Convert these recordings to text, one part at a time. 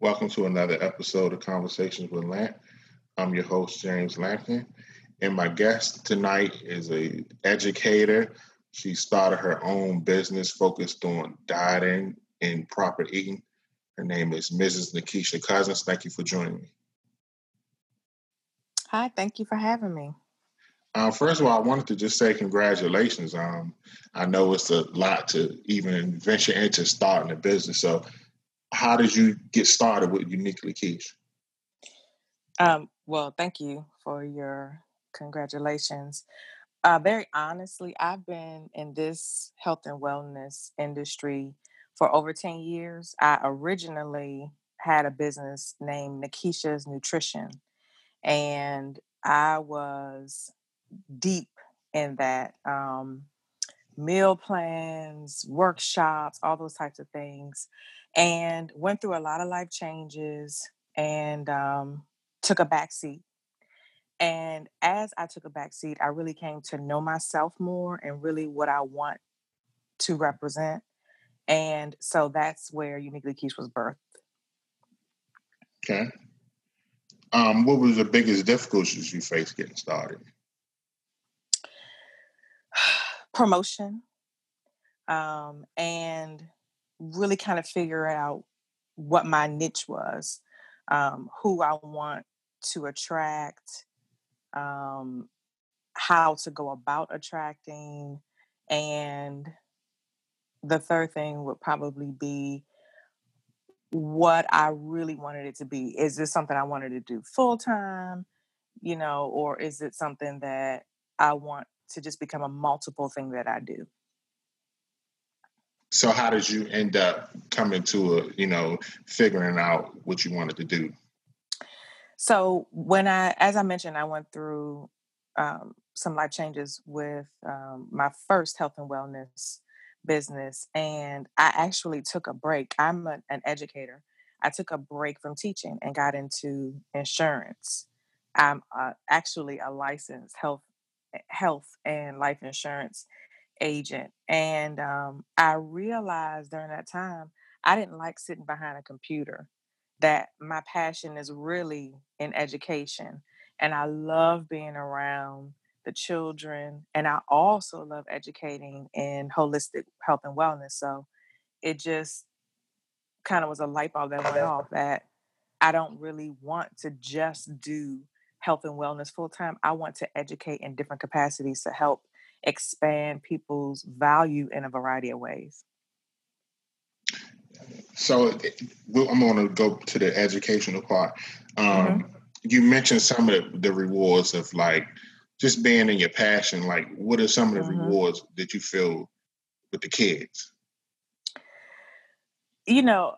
Welcome to another episode of Conversations with Lant. I'm your host, James Lampkin, and my guest tonight is a educator. She started her own business focused on dieting and proper eating. Her name is Mrs. Nikisha Cousins. Thank you for joining me. Hi, thank you for having me. Uh, first of all, I wanted to just say congratulations. Um, I know it's a lot to even venture into starting a business. So how did you get started with Uniquely Quiche? Um, well, thank you for your congratulations. Uh, very honestly, I've been in this health and wellness industry for over 10 years. I originally had a business named Nikisha's Nutrition, and I was deep in that um, meal plans, workshops, all those types of things and went through a lot of life changes and um, took a back seat. And as I took a back seat, I really came to know myself more and really what I want to represent. And so that's where Uniquely Quiche was birthed. Okay. Um, what was the biggest difficulties you faced getting started? Promotion. Um, and really kind of figure out what my niche was, um, who I want to attract, um, how to go about attracting, and the third thing would probably be what I really wanted it to be. Is this something I wanted to do full time, you know, or is it something that I want to just become a multiple thing that I do? So how did you end up coming to a, you know, figuring out what you wanted to do? So when I, as I mentioned, I went through um, some life changes with um, my first health and wellness business, and I actually took a break. I'm a, an educator. I took a break from teaching and got into insurance. I'm uh, actually a licensed health health and life insurance agent. And um, I realized during that time, I didn't like sitting behind a computer, that my passion is really in education. And I love being around the children. And I also love educating in holistic health and wellness. So it just kind of was a light bulb that went off that I don't really want to just do health and wellness full time. I want to educate in different capacities to help expand people's value in a variety of ways. So I'm going to go to the educational part. Um, mm-hmm. You mentioned some of the, the, rewards of like just being in your passion. Like, what are some of the mm-hmm. rewards that you feel with the kids? You know,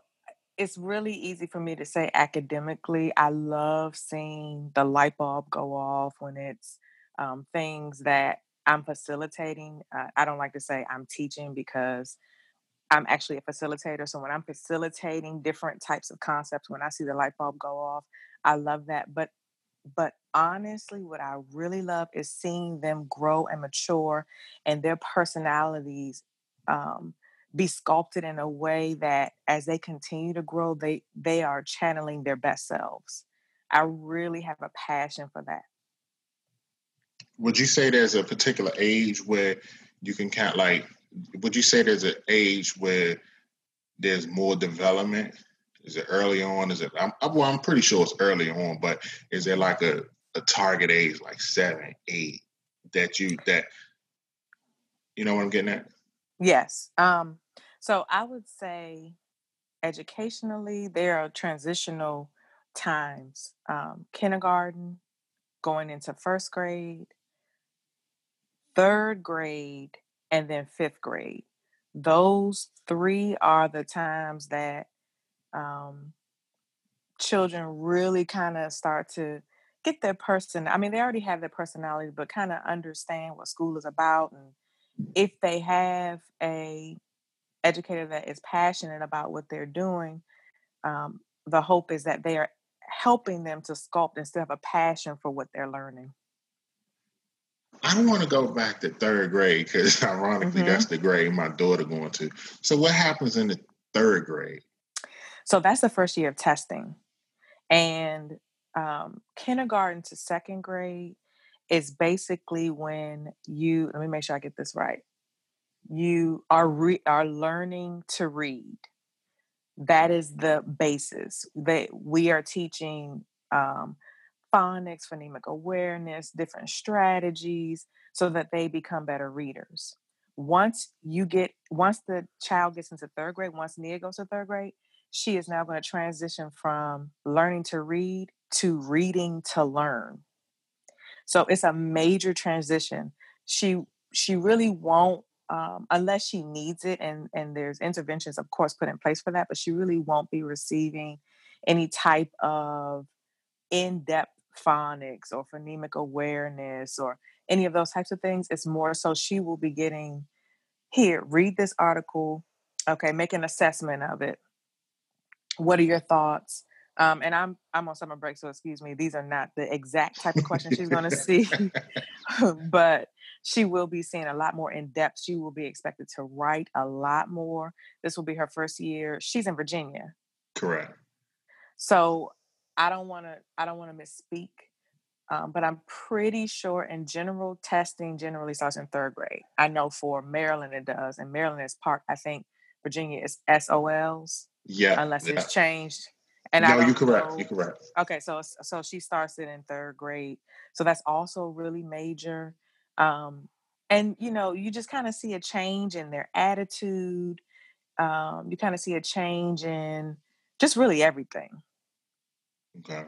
it's really easy for me to say academically. I love seeing the light bulb go off when it's um, things that I'm facilitating. Uh, I don't like to say I'm teaching because I'm actually a facilitator. So when I'm facilitating different types of concepts, when I see the light bulb go off, I love that. But but honestly, what I really love is seeing them grow and mature and their personalities um, be sculpted in a way that as they continue to grow, they they are channeling their best selves. I really have a passion for that would you say there's a particular age where you can count like would you say there's an age where there's more development? Is it early on? Is it I'm, well i'm pretty sure it's early on but is there like a, a target age like seven eight that you that you know what i'm getting at? Yes um so i would say educationally there are transitional times um, kindergarten going into first grade third grade and then fifth grade. Those three are the times that um, children really kind of start to get their person. I mean, they already have their personality, but kind of understand what school is about. And if they have a educator that is passionate about what they're doing, um, the hope is that they are helping them to sculpt and still have a passion for what they're learning. I don't want to go back to third grade because ironically, mm-hmm. that's the grade my daughter going to. So, what happens in the third grade? So that's the first year of testing. And um, kindergarten to second grade is basically when you, let me make sure I get this right. You are re- are learning to read. That is the basis. That we are teaching um, phonics, phonemic awareness, different strategies, so that they become better readers. Once you get, once the child gets into third grade, once Nia goes to third grade, she is now going to transition from learning to read to reading to learn. So it's a major transition. She she really won't um, unless she needs it and and there's interventions of course put in place for that but she really won't be receiving any type of in-depth phonics or phonemic awareness or any of those types of things it's more so she will be getting here read this article okay make an assessment of it what are your thoughts? Um, and I'm I'm on summer break, so excuse me. These are not the exact type of questions she's going to see, but she will be seeing a lot more in depth. She will be expected to write a lot more. This will be her first year. She's in Virginia. Correct. So I don't want to I don't want to misspeak, um, but I'm pretty sure in general testing generally starts in third grade. I know for Maryland it does, and Maryland is part. I think Virginia is SOLs. Yeah. Unless yeah. it's changed. And no, you're correct. Know, you're correct. Okay, so so she starts it in third grade. So that's also really major. Um, and you know, you just kind of see a change in their attitude. Um, you kind of see a change in just really everything. Okay.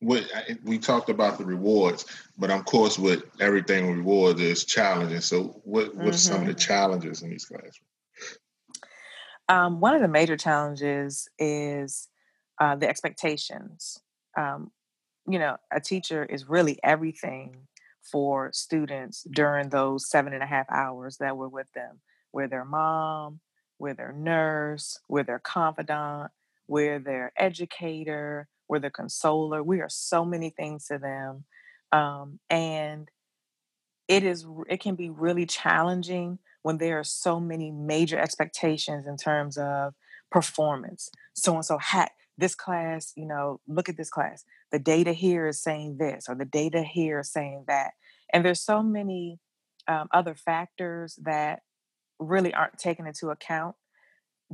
What we talked about the rewards, but of course, with everything rewards is challenging. So, what what's mm-hmm. some of the mm-hmm. challenges in these classrooms? Um, one of the major challenges is uh, the expectations. Um, you know, a teacher is really everything for students during those seven and a half hours that we're with them. We're their mom, we're their nurse, we're their confidant, we're their educator, we're their consoler. We are so many things to them. Um, and it is it can be really challenging when there are so many major expectations in terms of performance. So and so hat this class, you know, look at this class. The data here is saying this, or the data here is saying that. And there's so many um, other factors that really aren't taken into account.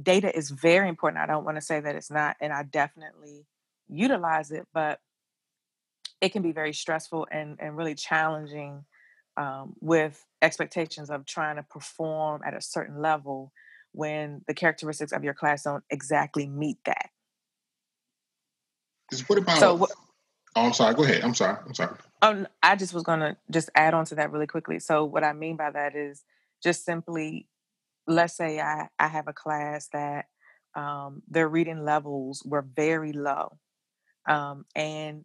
Data is very important. I don't want to say that it's not, and I definitely utilize it, but it can be very stressful and, and really challenging um, with expectations of trying to perform at a certain level when the characteristics of your class don't exactly meet that. What about? So, what, oh, I'm sorry. Go ahead. I'm sorry. I'm sorry. Oh, I just was gonna just add on to that really quickly. So, what I mean by that is just simply, let's say I I have a class that um, their reading levels were very low, um, and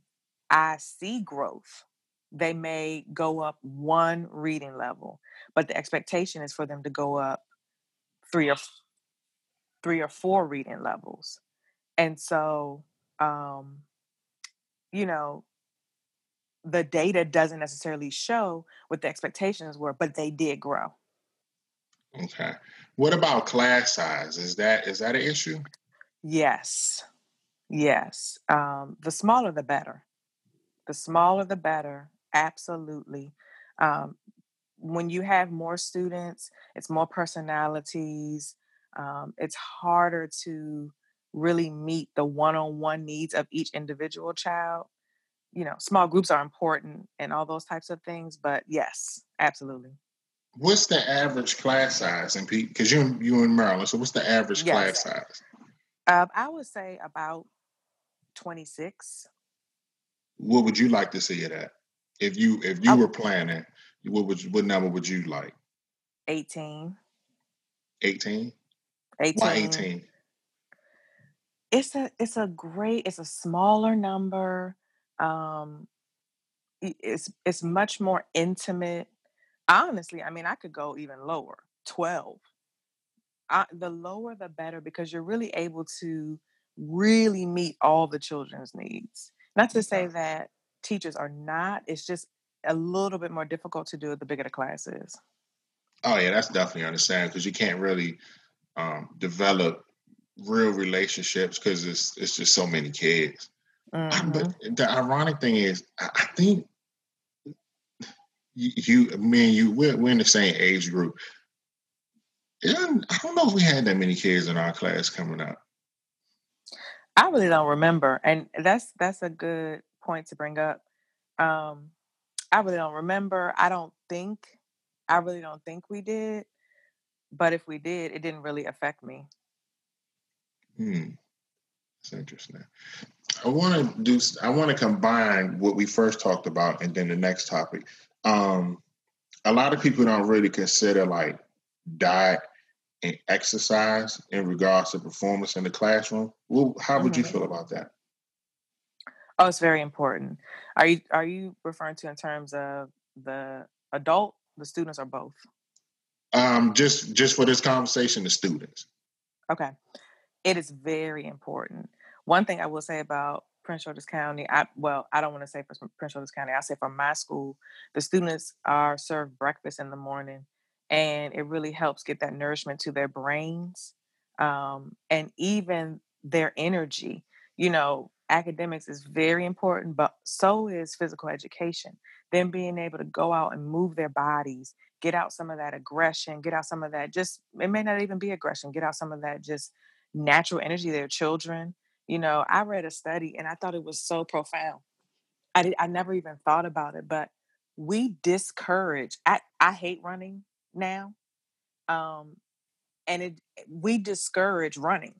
I see growth they may go up one reading level, but the expectation is for them to go up three or three or four reading levels. And so, um, you know, the data doesn't necessarily show what the expectations were, but they did grow. Okay. What about class size? Is that is that an issue? Yes. Yes. Um, the smaller the better. The smaller the better. Absolutely. Um, when you have more students, it's more personalities. Um, it's harder to really meet the one-on-one needs of each individual child. You know, small groups are important and all those types of things. But yes, absolutely. What's the average class size in Pete? Because you're you in Maryland, so what's the average yes. class size? Uh, I would say about twenty six. What would you like to see it at? If you if you were planning, what would you, what number would you like? 18. 18? 18. Why 18? It's a it's a great it's a smaller number. Um it's it's much more intimate. Honestly, I mean I could go even lower. 12. I, the lower the better because you're really able to really meet all the children's needs. Not to say that teachers are not. It's just a little bit more difficult to do it the bigger the class is. Oh yeah, that's definitely understandable because you can't really um, develop real relationships because it's it's just so many kids. Mm-hmm. But the ironic thing is, I, I think you, you, me and you, we're, we're in the same age group. And I don't know if we had that many kids in our class coming up. I really don't remember, and that's that's a good point to bring up. Um, I really don't remember. I don't think. I really don't think we did. But if we did, it didn't really affect me. Hmm. That's interesting. I want to do. I want to combine what we first talked about and then the next topic. Um, a lot of people don't really consider like diet and exercise in regards to performance in the classroom. Well, how would mm-hmm. you feel about that? Oh, it's very important. Are you are you referring to in terms of the adult, the students, or both? Um, just just for this conversation, the students. Okay, it is very important. One thing I will say about Prince George's County, I well, I don't want to say for Prince George's County. I say for my school, the students are served breakfast in the morning, and it really helps get that nourishment to their brains, um, and even their energy. You know, academics is very important, but so is physical education. Them being able to go out and move their bodies, get out some of that aggression, get out some of that just, it may not even be aggression, get out some of that just natural energy, their children. You know, I read a study and I thought it was so profound. I did, I never even thought about it, but we discourage, I, I hate running now. Um, and it, we discourage running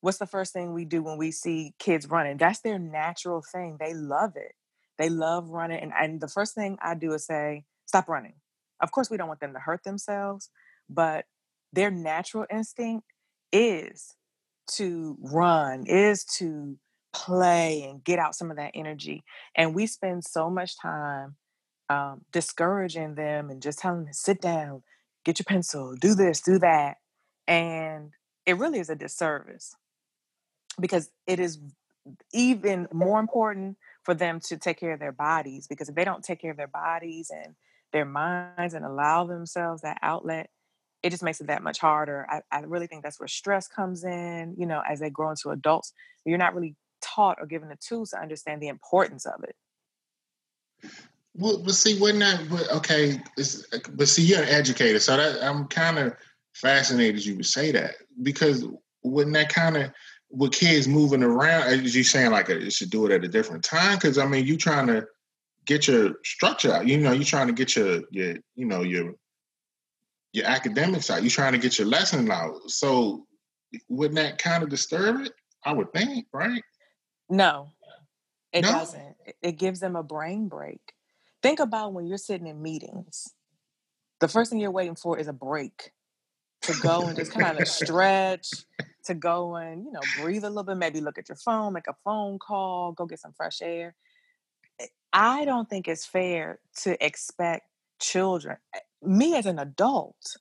what's the first thing we do when we see kids running? That's their natural thing. They love it. They love running. And, and the first thing I do is say, stop running. Of course, we don't want them to hurt themselves, but their natural instinct is to run, is to play and get out some of that energy. And we spend so much time um, discouraging them and just telling them, sit down, get your pencil, do this, do that. And it really is a disservice because it is even more important for them to take care of their bodies because if they don't take care of their bodies and their minds and allow themselves that outlet it just makes it that much harder I, I really think that's where stress comes in you know as they grow into adults you're not really taught or given the tools to understand the importance of it well but see we're not okay uh, but see you're an educator so that i'm kind of fascinated you would say that because wouldn't that kind of with kids moving around, as you saying, like uh, you should do it at a different time? Because I mean, you're trying to get your structure out. You know, you're trying to get your your you know your your academics out. You're trying to get your lesson out. So wouldn't that kind of disturb it? I would think, right? No, it no? doesn't. It gives them a brain break. Think about when you're sitting in meetings. The first thing you're waiting for is a break to go and just kind of stretch, to go and, you know, breathe a little bit, maybe look at your phone, make a phone call, go get some fresh air. I don't think it's fair to expect children, me as an adult,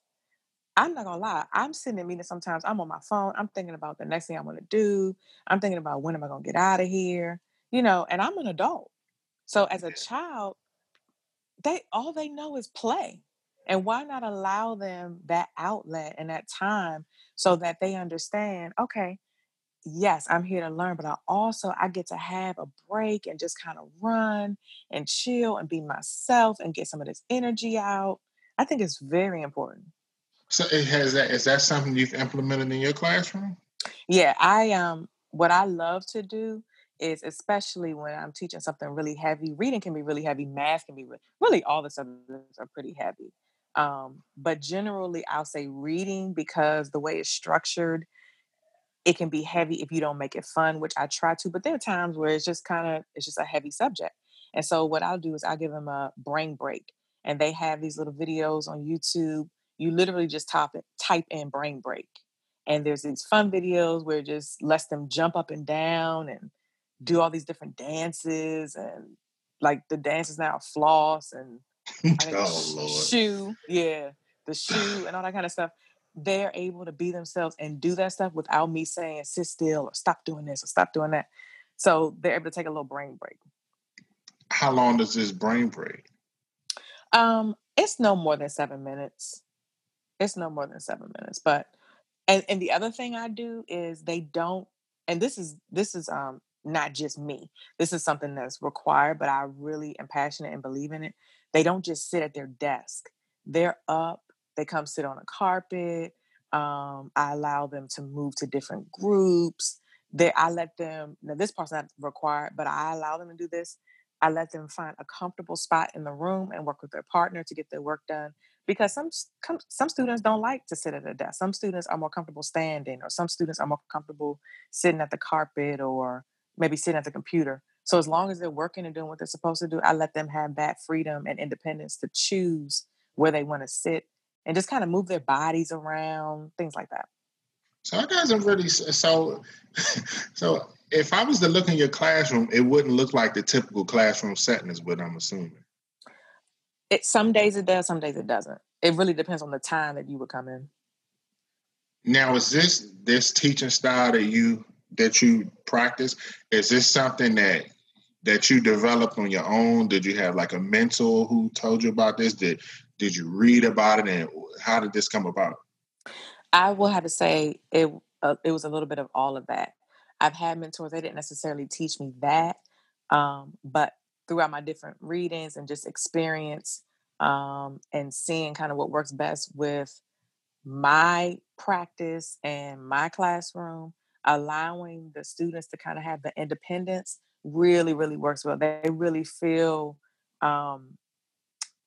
I'm not gonna lie, I'm sitting in meetings sometimes, I'm on my phone, I'm thinking about the next thing I'm gonna do, I'm thinking about when am I gonna get out of here, you know, and I'm an adult. So as a child, they all they know is play. And why not allow them that outlet and that time so that they understand, okay, yes, I'm here to learn, but I also I get to have a break and just kind of run and chill and be myself and get some of this energy out. I think it's very important. So it has that is that something you've implemented in your classroom? Yeah, I um what I love to do is especially when I'm teaching something really heavy, reading can be really heavy, math can be really, really all the subjects are pretty heavy. Um, but generally, I'll say reading because the way it's structured, it can be heavy if you don't make it fun, which I try to. But there are times where it's just kind of it's just a heavy subject. And so what I'll do is I'll give them a brain break, and they have these little videos on YouTube. You literally just type it, type in brain break, and there's these fun videos where it just lets them jump up and down and do all these different dances and like the dances now floss and oh shoe, yeah, the shoe and all that kind of stuff. They're able to be themselves and do that stuff without me saying sit still or stop doing this or stop doing that. So they're able to take a little brain break. How long does this brain break? Um, it's no more than seven minutes. It's no more than seven minutes, but and and the other thing I do is they don't and this is this is um not just me. This is something that's required, but I really am passionate and believe in it. They don't just sit at their desk. They're up, they come sit on a carpet. Um, I allow them to move to different groups. They I let them now this part's not required, but I allow them to do this. I let them find a comfortable spot in the room and work with their partner to get their work done because some some students don't like to sit at a desk. Some students are more comfortable standing, or some students are more comfortable sitting at the carpet or maybe sitting at the computer. So as long as they're working and doing what they're supposed to do, I let them have that freedom and independence to choose where they want to sit and just kind of move their bodies around, things like that. So it doesn't really so so if I was to look in your classroom, it wouldn't look like the typical classroom setting is what I'm assuming. It some days it does, some days it doesn't. It really depends on the time that you would come in. Now, is this this teaching style that you that you practice? Is this something that that you developed on your own? Did you have like a mentor who told you about this? Did did you read about it, and how did this come about? I will have to say it. Uh, it was a little bit of all of that. I've had mentors; they didn't necessarily teach me that, um, but throughout my different readings and just experience um, and seeing kind of what works best with my practice and my classroom, allowing the students to kind of have the independence really, really works well. They really feel um,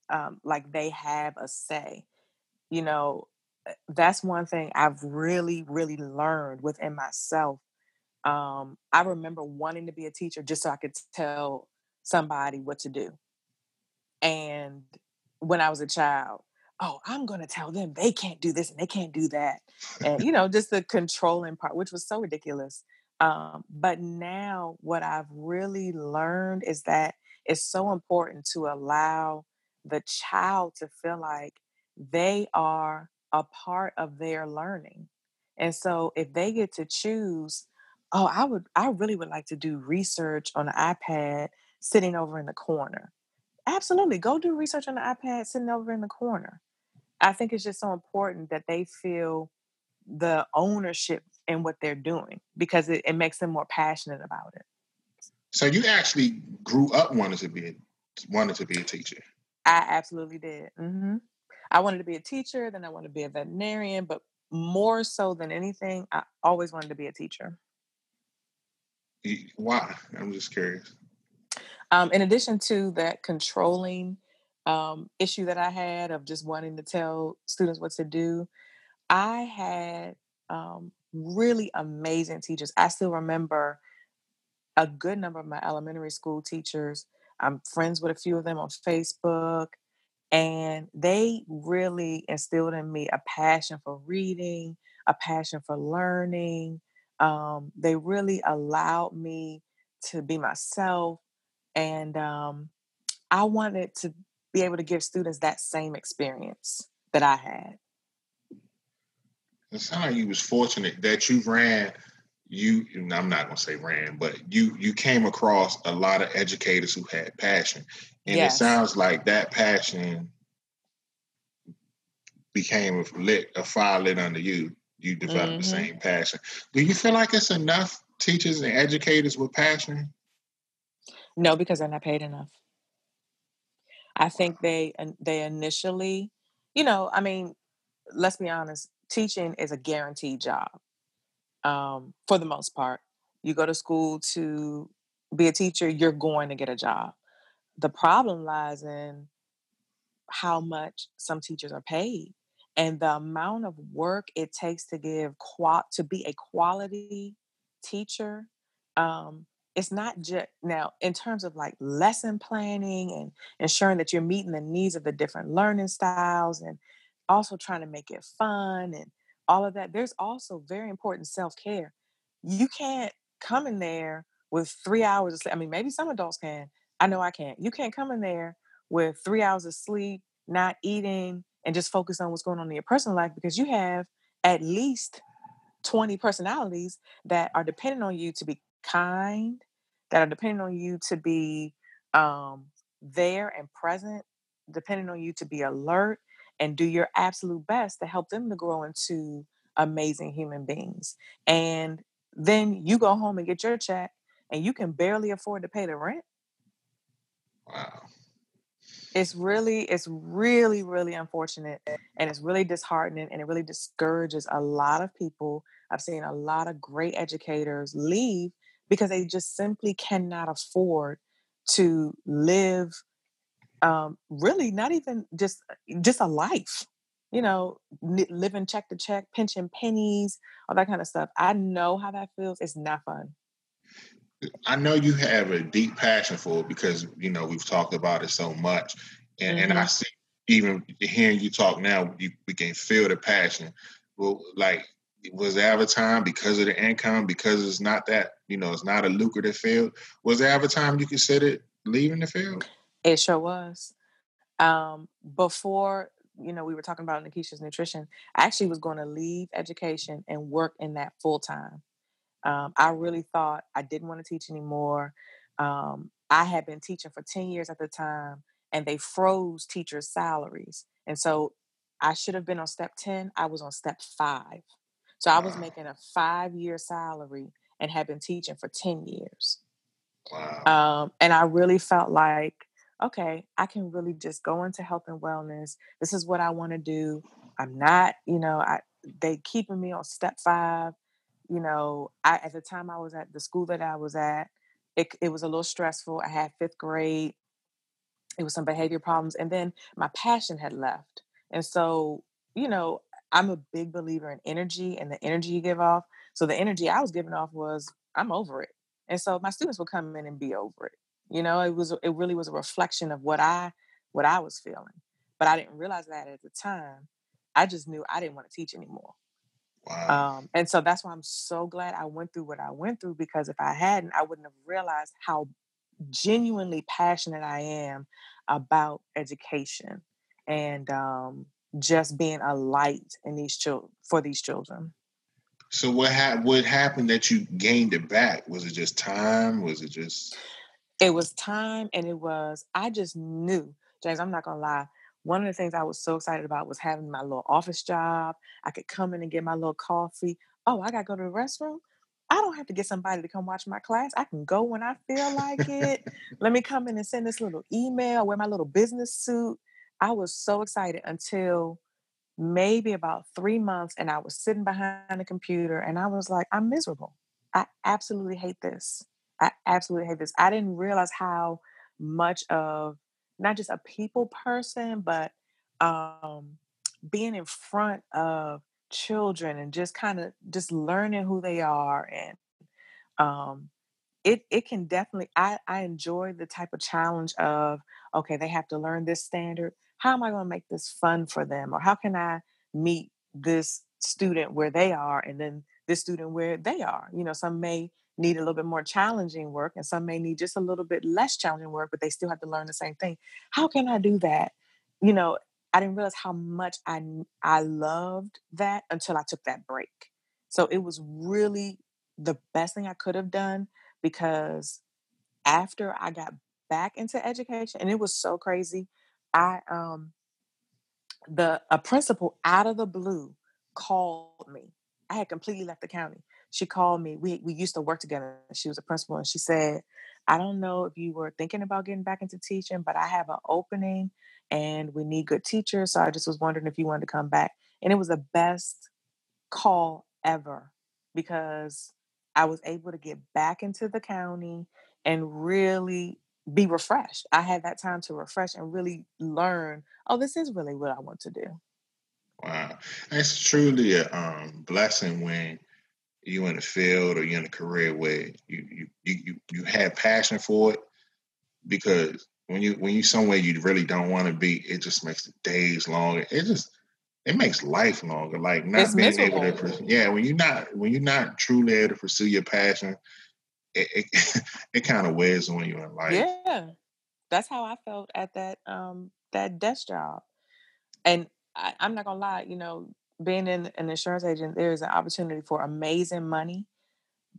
um, like they have a say. You know, that's one thing I've really, really learned within myself. Um, I remember wanting to be a teacher just so I could tell somebody what to do. And when I was a child, oh, I'm going to tell them they can't do this and they can't do that. And, you know, just the controlling part, which was so ridiculous. Um, but now, what I've really learned is that it's so important to allow the child to feel like they are a part of their learning. And so, if they get to choose, oh, I would, I really would like to do research on an iPad sitting over in the corner. Absolutely. Go do research on the iPad sitting over in the corner. I think it's just so important that they feel the ownership in what they're doing because it, it makes them more passionate about it. So you actually grew up wanting to be wanted to be a teacher. I absolutely did. Mm-hmm. I wanted to be a teacher, then I wanted to be a veterinarian, but more so than anything, I always wanted to be a teacher. Why? I'm just curious. Um, in addition to that controlling um, issue that I had of just wanting to tell students what to do, I had um, really amazing teachers. I still remember a good number of my elementary school teachers. I'm friends with a few of them on Facebook, and they really instilled in me a passion for reading, a passion for learning. Um, they really allowed me to be myself and um, I wanted to be able to give students that same experience that I had. It sounds like you was fortunate that you ran. You, I'm not gonna say ran, but you you came across a lot of educators who had passion, and yes. it sounds like that passion became a lit a fire lit under you. You developed mm-hmm. the same passion. Do you feel like it's enough teachers and educators with passion? No, because they're not paid enough. I think they they initially, you know, I mean, let's be honest, teaching is a guaranteed job. Um, for the most part, you go to school to be a teacher, you're going to get a job. The problem lies in how much some teachers are paid and the amount of work it takes to give qual to be a quality teacher um, it's not just now in terms of like lesson planning and ensuring that you're meeting the needs of the different learning styles and also trying to make it fun and all of that there's also very important self-care. You can't come in there with three hours of sleep i mean maybe some adults can i know i can't you can't come in there with three hours of sleep not eating and just focus on what's going on in your personal life because you have at least 20 personalities that are dependent on you to be kind, that are depending on you to be um, there and present, depending on you to be alert and do your absolute best to help them to grow into amazing human beings. And then you go home and get your check and you can barely afford to pay the rent. Wow. It's really, it's really, really unfortunate and it's really disheartening and it really discourages a lot of people. I've seen a lot of great educators leave because they just simply cannot afford to live um, really not even just just a life you know living check to check pinching pennies all that kind of stuff i know how that feels it's not fun i know you have a deep passion for it because you know we've talked about it so much and, mm-hmm. and i mm-hmm. see even hearing you talk now you, we can feel the passion well like was there ever time because of the income because it's not that you know it's not a lucrative field was there ever time you considered leaving the field it sure was um, before you know we were talking about Nikisha's nutrition, I actually was going to leave education and work in that full time. Um, I really thought I didn't want to teach anymore. Um, I had been teaching for 10 years at the time and they froze teachers' salaries. And so I should have been on step 10. I was on step five. So I was making a five year salary and had been teaching for 10 years. Wow. Um, and I really felt like okay, I can really just go into health and wellness. This is what I want to do. I'm not, you know, I they keeping me on step five. You know, I at the time I was at the school that I was at, it it was a little stressful. I had fifth grade. It was some behavior problems, and then my passion had left. And so, you know, I'm a big believer in energy and the energy you give off. So the energy I was giving off was I'm over it. And so my students would come in and be over it. You know, it was it really was a reflection of what I what I was feeling. But I didn't realize that at the time. I just knew I didn't want to teach anymore. Wow. Um, and so that's why I'm so glad I went through what I went through because if I hadn't, I wouldn't have realized how genuinely passionate I am about education and um, just being a light in these children for these children. So what ha- what happened that you gained it back? Was it just time? Was it just it was time and it was, I just knew, James, I'm not gonna lie. One of the things I was so excited about was having my little office job. I could come in and get my little coffee. Oh, I gotta go to the restroom. I don't have to get somebody to come watch my class. I can go when I feel like it. Let me come in and send this little email, wear my little business suit. I was so excited until maybe about three months, and I was sitting behind the computer and I was like, I'm miserable. I absolutely hate this. I absolutely hate this. I didn't realize how much of not just a people person, but um, being in front of children and just kind of just learning who they are and um, it it can definitely I, I enjoy the type of challenge of okay they have to learn this standard. How am i going to make this fun for them? Or how can i meet this student where they are and then this student where they are? You know some may need a little bit more challenging work and some may need just a little bit less challenging work but they still have to learn the same thing. How can i do that? You know i didn't realize how much i i loved that until i took that break. So it was really the best thing i could have done because after i got back into education and it was so crazy i um the a principal out of the blue called me. I had completely left the county she called me. We we used to work together. She was a principal, and she said, "I don't know if you were thinking about getting back into teaching, but I have an opening, and we need good teachers. So I just was wondering if you wanted to come back." And it was the best call ever because I was able to get back into the county and really be refreshed. I had that time to refresh and really learn. Oh, this is really what I want to do. Wow, it's truly a um, blessing when you in the field or you in a career where you you you you have passion for it because when you when you somewhere you really don't want to be, it just makes the days longer. It just it makes life longer. Like not it's being miserable. able to pursue, yeah, when you're not when you're not truly able to pursue your passion, it it, it kind of wears on you in life. Yeah. That's how I felt at that um that desk job. And I, I'm not gonna lie, you know, being in an insurance agent, there is an opportunity for amazing money.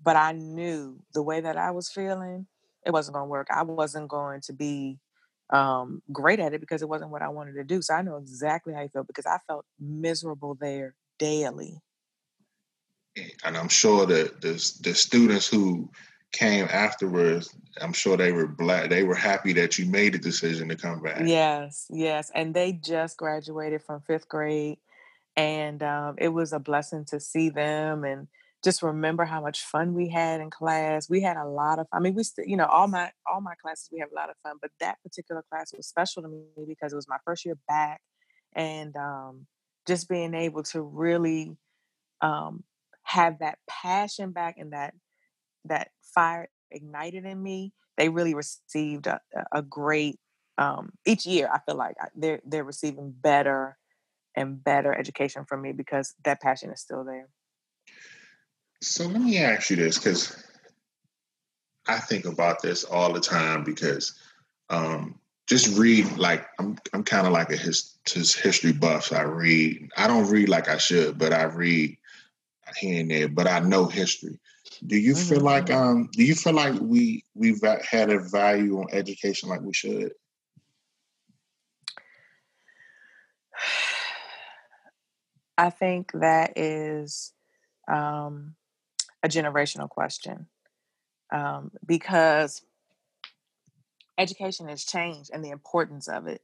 But I knew the way that I was feeling, it wasn't going to work. I wasn't going to be um, great at it because it wasn't what I wanted to do. So I know exactly how you felt because I felt miserable there daily, and I'm sure that the the students who came afterwards, I'm sure they were black. They were happy that you made the decision to come back. Yes, yes, and they just graduated from fifth grade, and um, it was a blessing to see them and just remember how much fun we had in class. We had a lot of. I mean, we still, you know, all my all my classes we have a lot of fun, but that particular class was special to me because it was my first year back, and um, just being able to really um, have that passion back and that that fire ignited in me, they really received a, a great. Um, each year, I feel like they're they're receiving better and better education for me because that passion is still there. So let me ask you this, because I think about this all the time because um, just read like I'm I'm kind of like a his, his history buff. So I read. I don't read like I should, but I read here and there. But I know history. Do you mm-hmm. feel like um do you feel like we we've had a value on education like we should? I think that is um, a generational question um, because education has changed and the importance of it.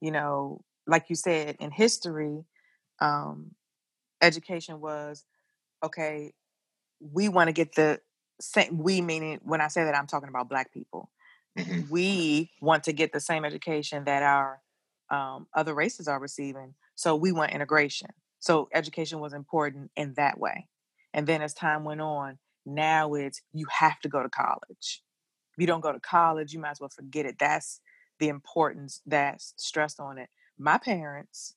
You know, like you said, in history, um, education was okay, we want to get the same, we meaning when I say that, I'm talking about Black people. Mm-hmm. We want to get the same education that our um, other races are receiving. So we want integration. So education was important in that way. And then as time went on, now it's you have to go to college. If you don't go to college, you might as well forget it. That's the importance that's stressed on it. My parents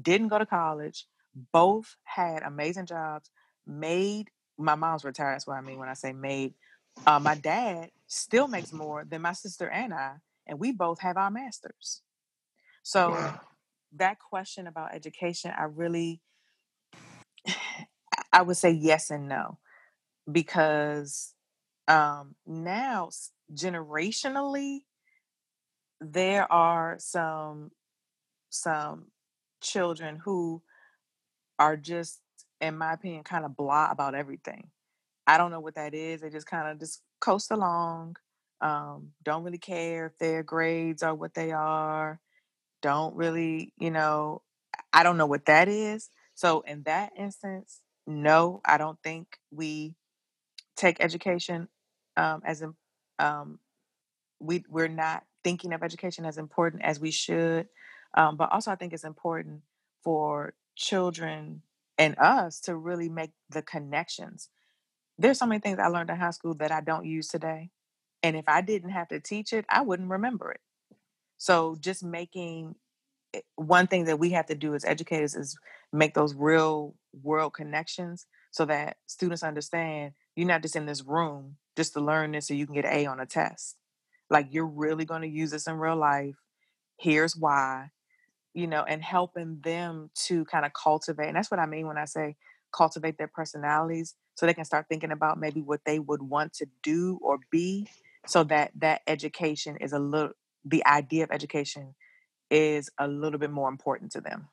didn't go to college, both had amazing jobs, made my mom's retired. That's what I mean when I say made. Uh, my dad still makes more than my sister and I, and we both have our masters. So wow. That question about education, I really, I would say yes and no, because um, now generationally, there are some some children who are just in my opinion, kind of blah about everything. I don't know what that is. They just kind of just coast along. Um, don't really care if their grades are what they are. Don't really, you know, I don't know what that is. So in that instance, no, I don't think we take education um, as um, we we're not thinking of education as important as we should. Um, but also, I think it's important for children and us to really make the connections. There's so many things I learned in high school that I don't use today. And if I didn't have to teach it, I wouldn't remember it. So just making one thing that we have to do as educators is make those real world connections so that students understand you're not just in this room just to learn this so you can get A on a test. Like you're really going to use this in real life. Here's why you know, and helping them to kind of cultivate. And that's what I mean when I say cultivate their personalities so they can start thinking about maybe what they would want to do or be so that that education is a little the idea of education is a little bit more important to them.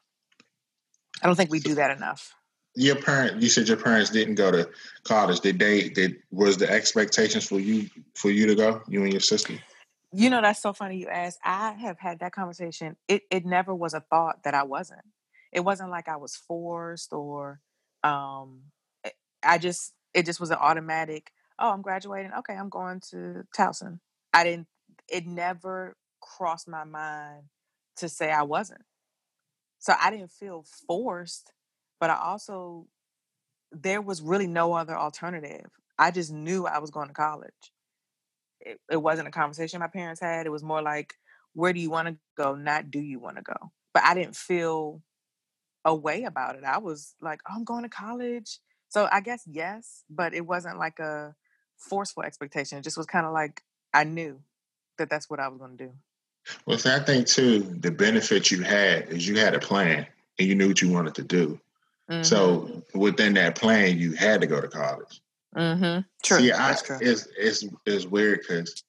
I don't think we do that enough. Your parent, you said your parents didn't go to college. Did they? Did was the expectations for you for you to go? You and your sister? You know, that's so funny you asked. I have had that conversation. It it never was a thought that I wasn't. It wasn't like I was forced or um I just it just was an automatic, oh, I'm graduating. Okay, I'm going to Towson. I didn't it never crossed my mind to say I wasn't. So I didn't feel forced, but I also there was really no other alternative. I just knew I was going to college it, it wasn't a conversation my parents had. It was more like, where do you want to go? Not do you want to go? But I didn't feel a way about it. I was like, oh, I'm going to college. So I guess yes, but it wasn't like a forceful expectation. It just was kind of like I knew that that's what I was going to do. Well, so I think too, the benefit you had is you had a plan and you knew what you wanted to do. Mm-hmm. So within that plan, you had to go to college. Mm-hmm. True. See, I, true. It's, it's, it's weird because,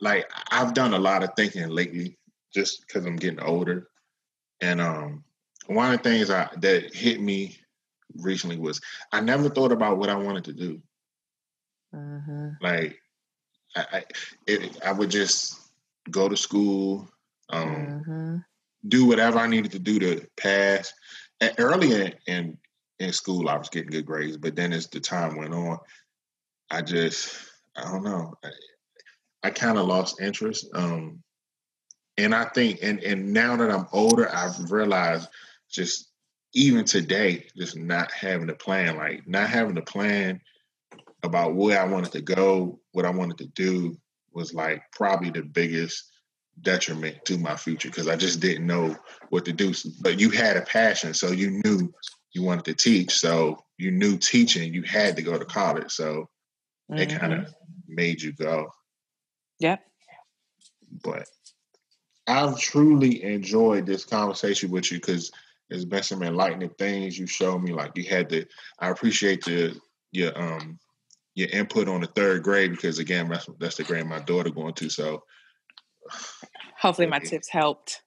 like, I've done a lot of thinking lately just because I'm getting older. And um, one of the things I, that hit me recently was I never thought about what I wanted to do. Mm-hmm. Like I, I, it, I would just go to school, um, Mm-hmm. do whatever I needed to do to pass. And early in, in in school, I was getting good grades, but then as the time went on, I just I don't know. I, I kind of lost interest. Um, and I think, and and now that I'm older, I've realized just even today, just not having a plan, like not having a plan about where I wanted to go, what I wanted to do, was like probably the biggest detriment to my future because I just didn't know what to do. But you had a passion, so you knew you wanted to teach, so you knew teaching, you had to go to college, so it kind of made you go. Yep. But I've truly enjoyed this conversation with you because there's been some enlightening things you showed me. Like you had to, I appreciate the your um your input on the third grade because again that's that's the grade my daughter going to. So Hopefully, my tips helped.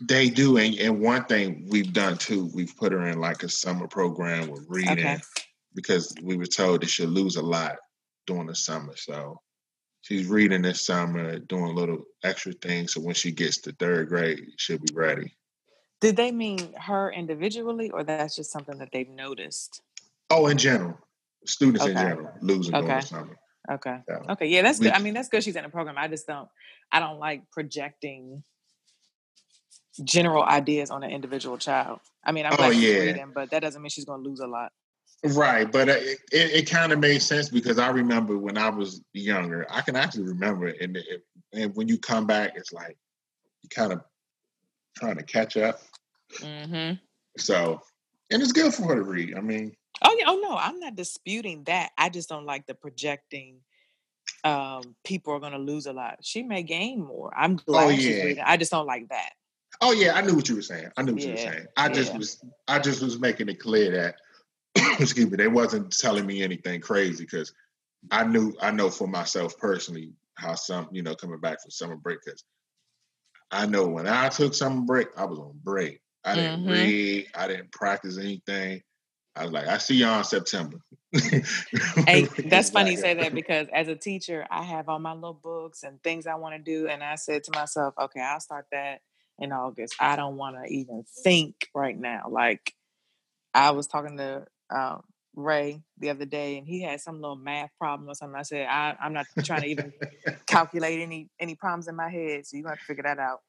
they do, and, and one thing we've done too, we've put her in like a summer program with reading Okay. because we were told that she'll lose a lot during the summer. So she's reading this summer, doing little extra things. So when she gets to third grade, she'll be ready. Did they mean her individually, or that's just something that they've noticed? Oh, in general, students in general losing during Okay. the summer. Okay. Yeah. Okay. Yeah, that's good. I mean, that's good. She's in a program. I just don't. I don't like projecting general ideas on an individual child. I mean, I'm Oh, yeah. reading, but that doesn't mean she's going to lose a lot. Right, but uh, it, it, it kind of made sense because I remember when I was younger, I can actually remember it. And, it, and when you come back, it's like you kind of trying to catch up. Mm-hmm. So, and it's good for her to read. I mean, Oh yeah. Oh no, I'm not disputing that. I just don't like the projecting. Um, people are going to lose a lot. She may gain more. I'm glad she's yeah. I just don't like that. oh yeah, I knew what you were saying. I knew what you were saying. I just yeah. was, I just was making it clear that, excuse me, they wasn't telling me anything crazy because I knew, I know for myself personally how some, you know, coming back from summer break because I know when I took summer break, I was on break. I didn't Mhm. read. I didn't practice anything. I was like, I see y'all in September. Hey, that's funny you say that because as a teacher, I have all my little books and things I want to do, and I said to myself, okay, I'll start that in August. I don't want to even think right now. Like I was talking to um, Ray the other day, and he had some little math problem or something. I said, I, I'm not trying to even calculate any any problems in my head, so you have to figure that out.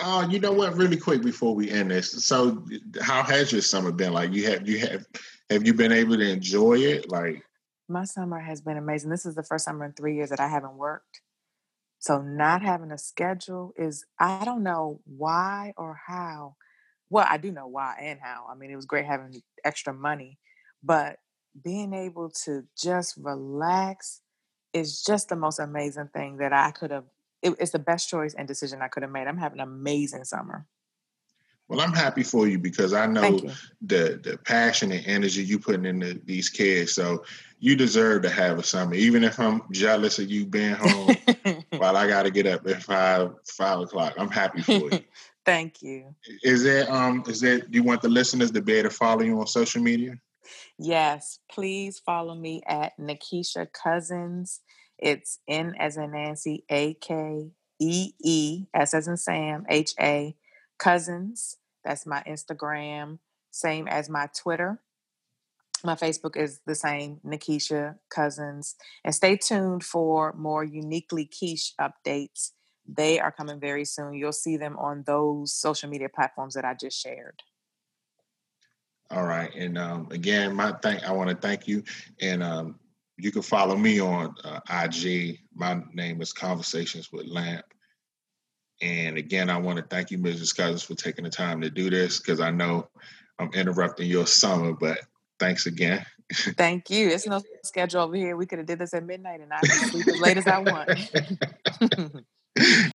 Oh, you know what? Really quick before we end this. So, how has your summer been? Like, you have you have have you been able to enjoy it? Like, My summer has been amazing. This is the first summer in three years that I haven't worked. So not having a schedule is I don't know why or how. Well, I do know why and how. I mean, it was great having extra money, but being able to just relax is just the most amazing thing that I could have. It, it's the best choice and decision I could have made. I'm having an amazing summer. well, I'm happy for you because I know the the passion and energy you putting into these kids. So you deserve to have a summer, even if I'm jealous of you being home while I got to get up at five five o'clock. I'm happy for you. Thank you. Is there um is there do you want the listeners to be able to follow you on social media? Yes, please follow me at Nakeesha Cousins. It's N as in Nancy, A K E E, S as in Sam, H A Cousins. That's my Instagram, same as my Twitter. My Facebook is the same, Nakeesha Cousins. And stay tuned for more uniquely quiche updates. They are coming very soon. You'll see them on those social media platforms that I just shared. All right, and um, again, my thank I want to thank you, and um, you can follow me on uh, IG. My name is Conversations with Lamp, and again, I want to thank you, Mrs. Cousins, for taking the time to do this because I know I'm interrupting your summer, but thanks again. Thank you. It's no schedule over here. We could have did this at midnight and I can sleep as late as I want.